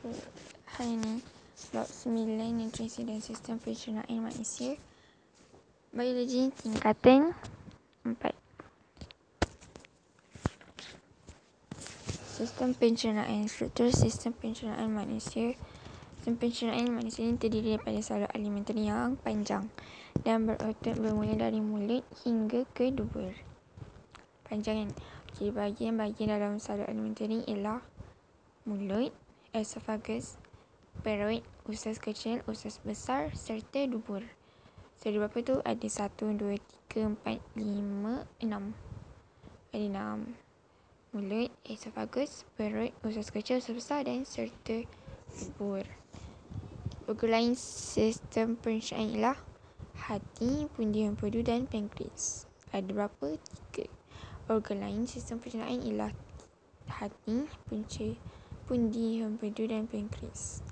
Hari ini Bab 9 Nutrisi dan Sistem Pencernaan Manusia Biologi tingkatan 4 Sistem pencernaan Struktur sistem pencernaan manusia Sistem pencernaan manusia ini terdiri daripada salur alimenter yang panjang dan berotot bermula dari mulut hingga ke dubur. Panjangan. Jadi bahagian-bahagian dalam salur alimenter ini ialah mulut, esophagus, peroid, usus kecil, usus besar serta dubur. So, ada berapa tu? Ada satu, dua, tiga, empat, lima, enam. Ada enam. Mulut, esophagus, peroid, usus kecil, usus besar dan serta dubur. Organ lain sistem pencernaan ialah hati, pundi empedu dan pankreas. Ada berapa? Tiga. Organ lain sistem pencernaan ialah hati, punca, pundi empedu dan pankreas.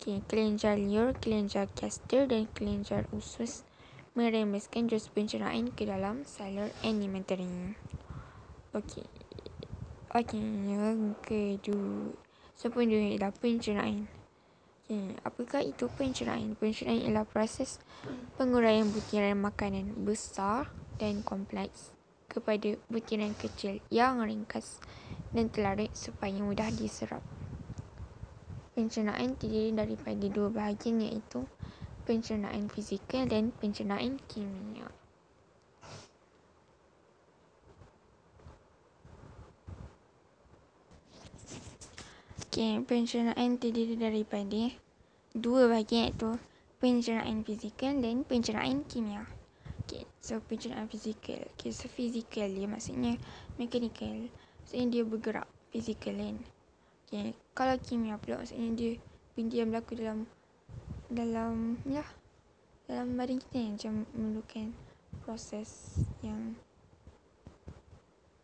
Okay, kelenjar liur, kelenjar gaster dan kelenjar usus merembeskan jus pencernaan ke dalam salur alimentary. Okey. Okey, yang kedua. So, pun dia ialah pencernaan. Okay, apakah itu pencernaan? Pencernaan ialah proses penguraian butiran makanan besar dan kompleks kepada butiran kecil yang ringkas dan telarik supaya mudah diserap. Pencernaan terdiri daripada dua bahagian iaitu pencernaan fizikal dan pencernaan kimia. Okay, pencernaan terdiri daripada dua bahagian iaitu pencernaan fizikal dan pencernaan kimia. Okay, so pencernaan fizikal. Okay, so fizikal dia maksudnya mechanical. Maksudnya dia bergerak fizikal kan. Okay, kalau kimia pula maksudnya dia benda yang berlaku dalam dalam ya dalam badan kita yang macam memerlukan proses yang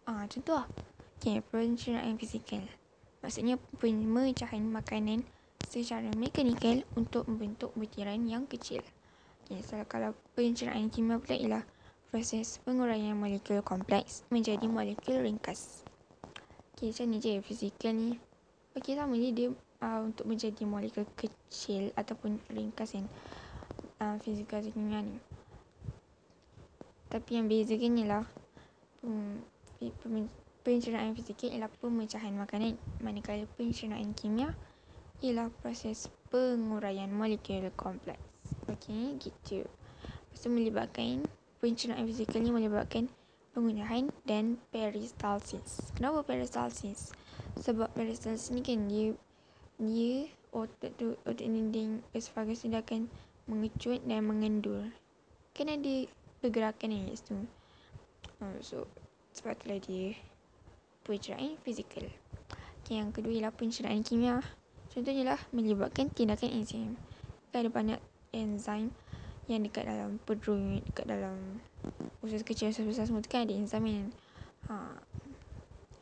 ah contoh lah. Okay, pencernaan fizikal. Maksudnya pemecahan makanan secara mekanikal untuk membentuk butiran yang kecil. Okay, so kalau pencernaan kimia pula ialah proses penguraian molekul kompleks menjadi molekul ringkas. Okay, macam ni je fizikal ni. Okay, sama je dia uh, untuk menjadi molekul kecil ataupun ringkas kan. Uh, fizikal kimia ni. Tapi yang bezakan ialah um, pencernaan fizikal ialah pemecahan makanan manakala pencernaan kimia ialah proses penguraian molekul kompleks. Okey, gitu. Lepas melibatkan pencernaan fizikal ni melibatkan penggunaan dan peristalsis. Kenapa peristalsis? Sebab peristalsis ni kan dia dia otot tu otot dinding esophagus dia akan mengecut dan mengendur. Kan ada pergerakan kat situ. Oh, so sebab itulah dia pencernaan fizikal. Okay, yang kedua ialah pencernaan kimia. Contohnya lah melibatkan tindakan enzim. Ada banyak enzim yang dekat dalam perut, dekat dalam usus kecil, usus besar semua tu kan ada yang ha,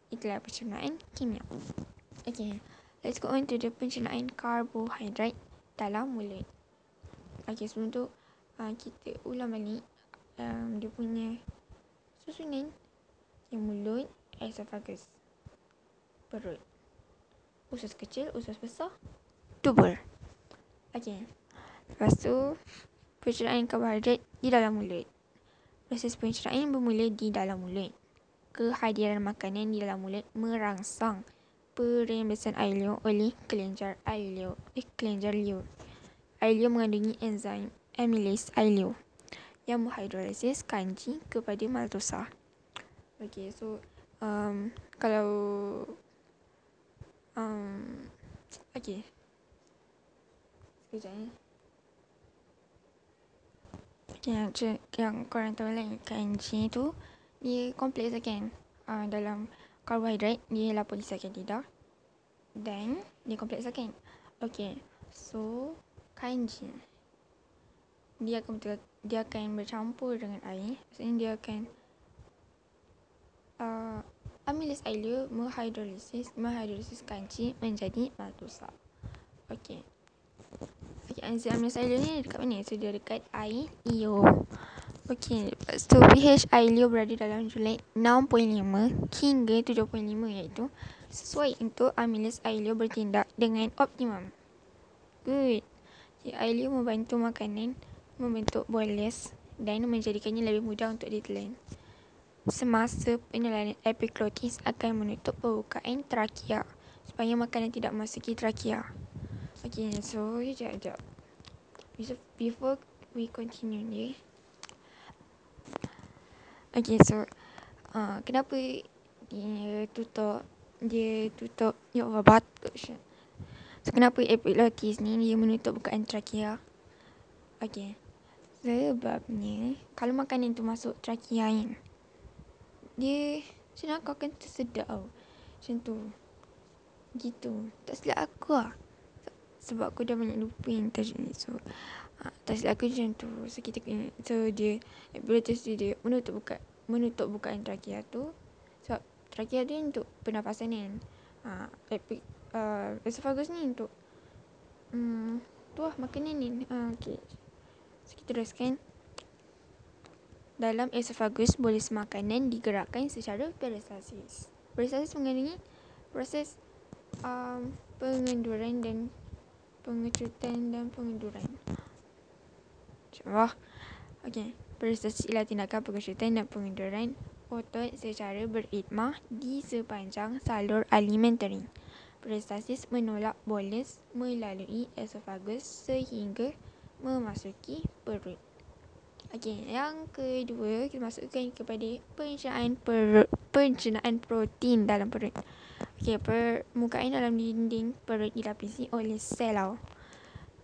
itulah pencernaan kimia. Okay, let's go on to the pencernaan karbohidrat dalam mulut. Okay, sebelum tu uh, kita ulang balik um, dia punya susunan yang mulut, esophagus perut. Usus kecil usus besar tubur okey. Lepas tu pencernaan karbohidrat di dalam mulut proses pencernaan bermula di dalam mulut. Kehadiran makanan di dalam mulut merangsang perembesan air liur oleh kelenjar air liur eh kelenjar liur. Air liur mengandungi enzim amylase air liur yang menghidrolisis kanji kepada maltosa. Okay, so um, kalau um, okay sekejap ni yang, yang korang tahu lah kanji tu dia kompleks kan uh, dalam karbohidrat dia 8 lidah. Dan dia kompleks kan okay so kanji dia akan dia akan bercampur dengan air. Maksudnya dia akan uh, amylase air menghidrolisis menghidrolisis kanci menjadi maltosa. Okey. Enzim amylase air ni dekat mana? So dia dekat liur. Okey, lepas tu pH liur berada dalam julat 6.5 hingga 7.5 iaitu sesuai untuk amylase ailio bertindak dengan optimum. Good. Jadi, ailio membantu makanan membentuk bolus dan menjadikannya lebih mudah untuk ditelan. Semasa penelanan epiglotis akan menutup pembukaan trakea supaya makanan tidak masuki trakea. Okay, so sekejap, sekejap. Before we continue ni. Okay, so uh, kenapa dia tutup dia tutup ya Allah batuk So kenapa epiglotis ni dia menutup bukaan trakea? Okay. Sebabnya kalau makanan tu masuk trakea kan dia nak kau akan tersedak tau. Macam tu. Gitu. Tak silap aku lah. Sebab aku dah banyak lupa yang tajuk ni. So, silap aku macam tu. So, kita kena. So, dia. Bila tu dia menutup buka. Menutup bukaan trakea tu. Sebab trakea tu untuk pernafasan kan. Ha, epic, uh, esophagus ni untuk. Hmm, tu lah makanan ni. Ha, okay. So, kita teruskan. Dalam esophagus, boleh makanan digerakkan secara peristalsis. Peristalsis mengandungi proses um, pengenduran dan pengecutan dan pengenduran. Contoh. Okey. Peristalsis ialah tindakan pengecutan dan pengenduran otot secara beritmah di sepanjang salur alimentari. Peristalsis menolak bolus melalui esophagus sehingga memasuki perut. Okey, yang kedua kita masukkan kepada pencernaan perut, pencernaan protein dalam perut. Okey, permukaan dalam dinding perut dilapisi oleh sel tau.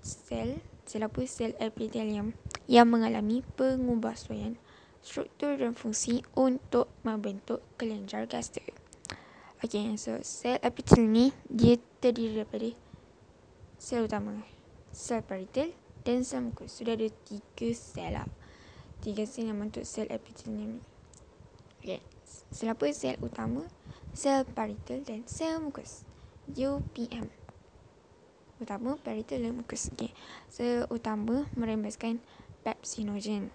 Sel, sel apa? Sel epithelium yang mengalami pengubahsuaian struktur dan fungsi untuk membentuk kelenjar gaster. Okey, so sel epithelium ni dia terdiri daripada sel utama, sel parietal dan sel mukus. Sudah ada tiga sel lah. Tiga sel yang membentuk sel epithelium ni. Okay. Sel apa? Sel utama, sel parietal dan sel mukus. UPM. Utama, parietal dan mukus. Okay. Sel utama merembaskan pepsinogen.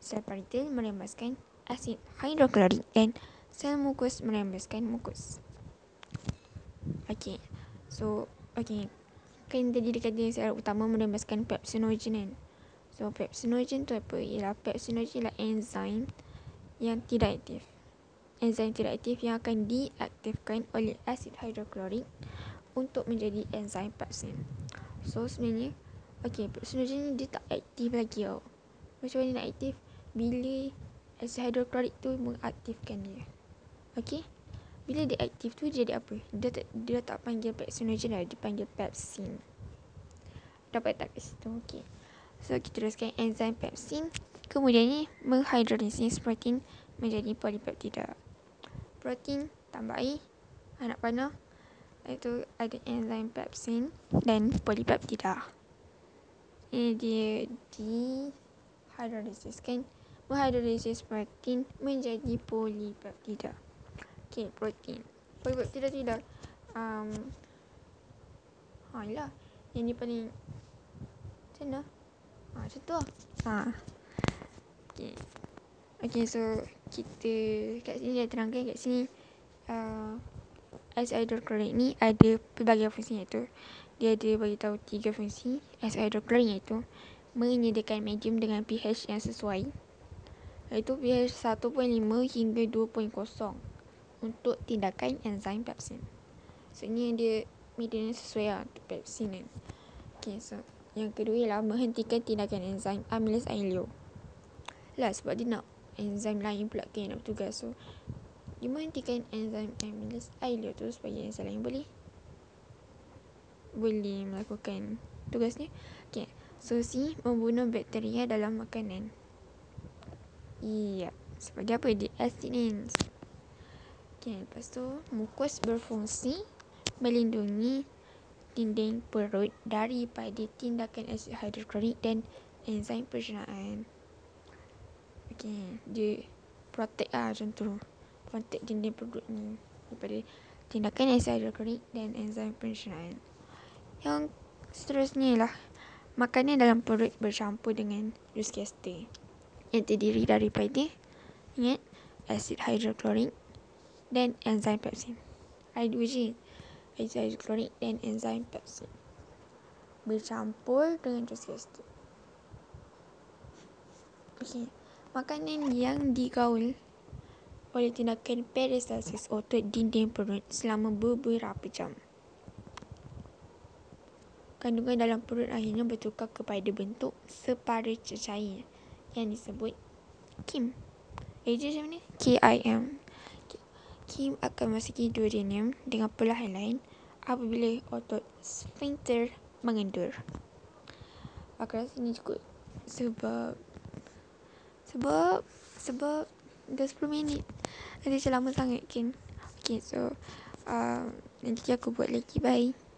Sel parietal merembaskan asid hidroklorik dan sel mukus merembaskan mukus. Okay. So, okay kan tadi dia kata sel utama merembaskan pepsinogen kan. So pepsinogen tu apa? Ialah pepsinogen ialah enzim yang tidak aktif. Enzim aktif yang akan diaktifkan oleh asid hidroklorik untuk menjadi enzim pepsin. So sebenarnya okay, pepsinogen ni dia tak aktif lagi tau. Macam mana nak aktif? Bila asid hidroklorik tu mengaktifkan dia. Okay? Bila dia aktif tu jadi apa? Dia tak, dia tak panggil pepsinogen lah. Dia panggil pepsin. Dapat tak kat situ? Okay. So, kita teruskan enzim pepsin. Kemudian ni menghidrolisis protein menjadi polipeptida. Protein tambah air. Anak panah. Itu ada enzim pepsin dan polipeptida. Ini dia di hidrolisis kan. Protein menjadi polipeptida. Okay, protein. Polipeptida tu dah. Um, ha, lah. Yang ni paling. Macam mana? Ha, macam tu lah. Ha. Okay. Okay, so. Kita. Kat sini dia terangkan kat sini. Uh, as hydrochloric ni ada pelbagai fungsi iaitu. Dia ada bagi tahu tiga fungsi. As hydrochloric iaitu. Menyediakan medium dengan pH yang sesuai. Iaitu pH 1.5 hingga 2.0 untuk tindakan enzim pepsin. So, ini dia medium sesuai lah untuk pepsin ni. Okay, so yang kedua ialah menghentikan tindakan enzim amylase ailio. Lah, sebab dia nak enzim lain pula kan nak bertugas. So, dia menghentikan enzim amylase ailio tu supaya enzim lain boleh boleh melakukan tugasnya. Okay, so C membunuh bakteria dalam makanan. Iya, sebab dia apa? Dia acidins. Okay, lepas tu mukus berfungsi melindungi dinding perut daripada tindakan asid hidroklorik dan enzim pencernaan. Okay, dia protect lah macam tu. Protect dinding perut ni daripada tindakan asid hidroklorik dan enzim pencernaan. Yang seterusnya ialah makanan dalam perut bercampur dengan jus gaster yang terdiri daripada ingat asid hidroklorik dan enzim pepsin. je air hidroklorik dan enzim pepsid bercampur dengan testosterone Okey. Makanan yang digaul oleh tindakan peristalsis otot dinding perut selama beberapa jam. Kandungan dalam perut akhirnya bertukar kepada bentuk separa cecair yang disebut KIM. Eja macam mana? K-I-M. KIM akan memasuki duodenum dengan perlahan lain apabila otot sphincter mengendur. Aku rasa ni cukup sebab sebab sebab dah 10 minit. Nanti macam lama sangat kan okay so uh, nanti aku buat lagi. Bye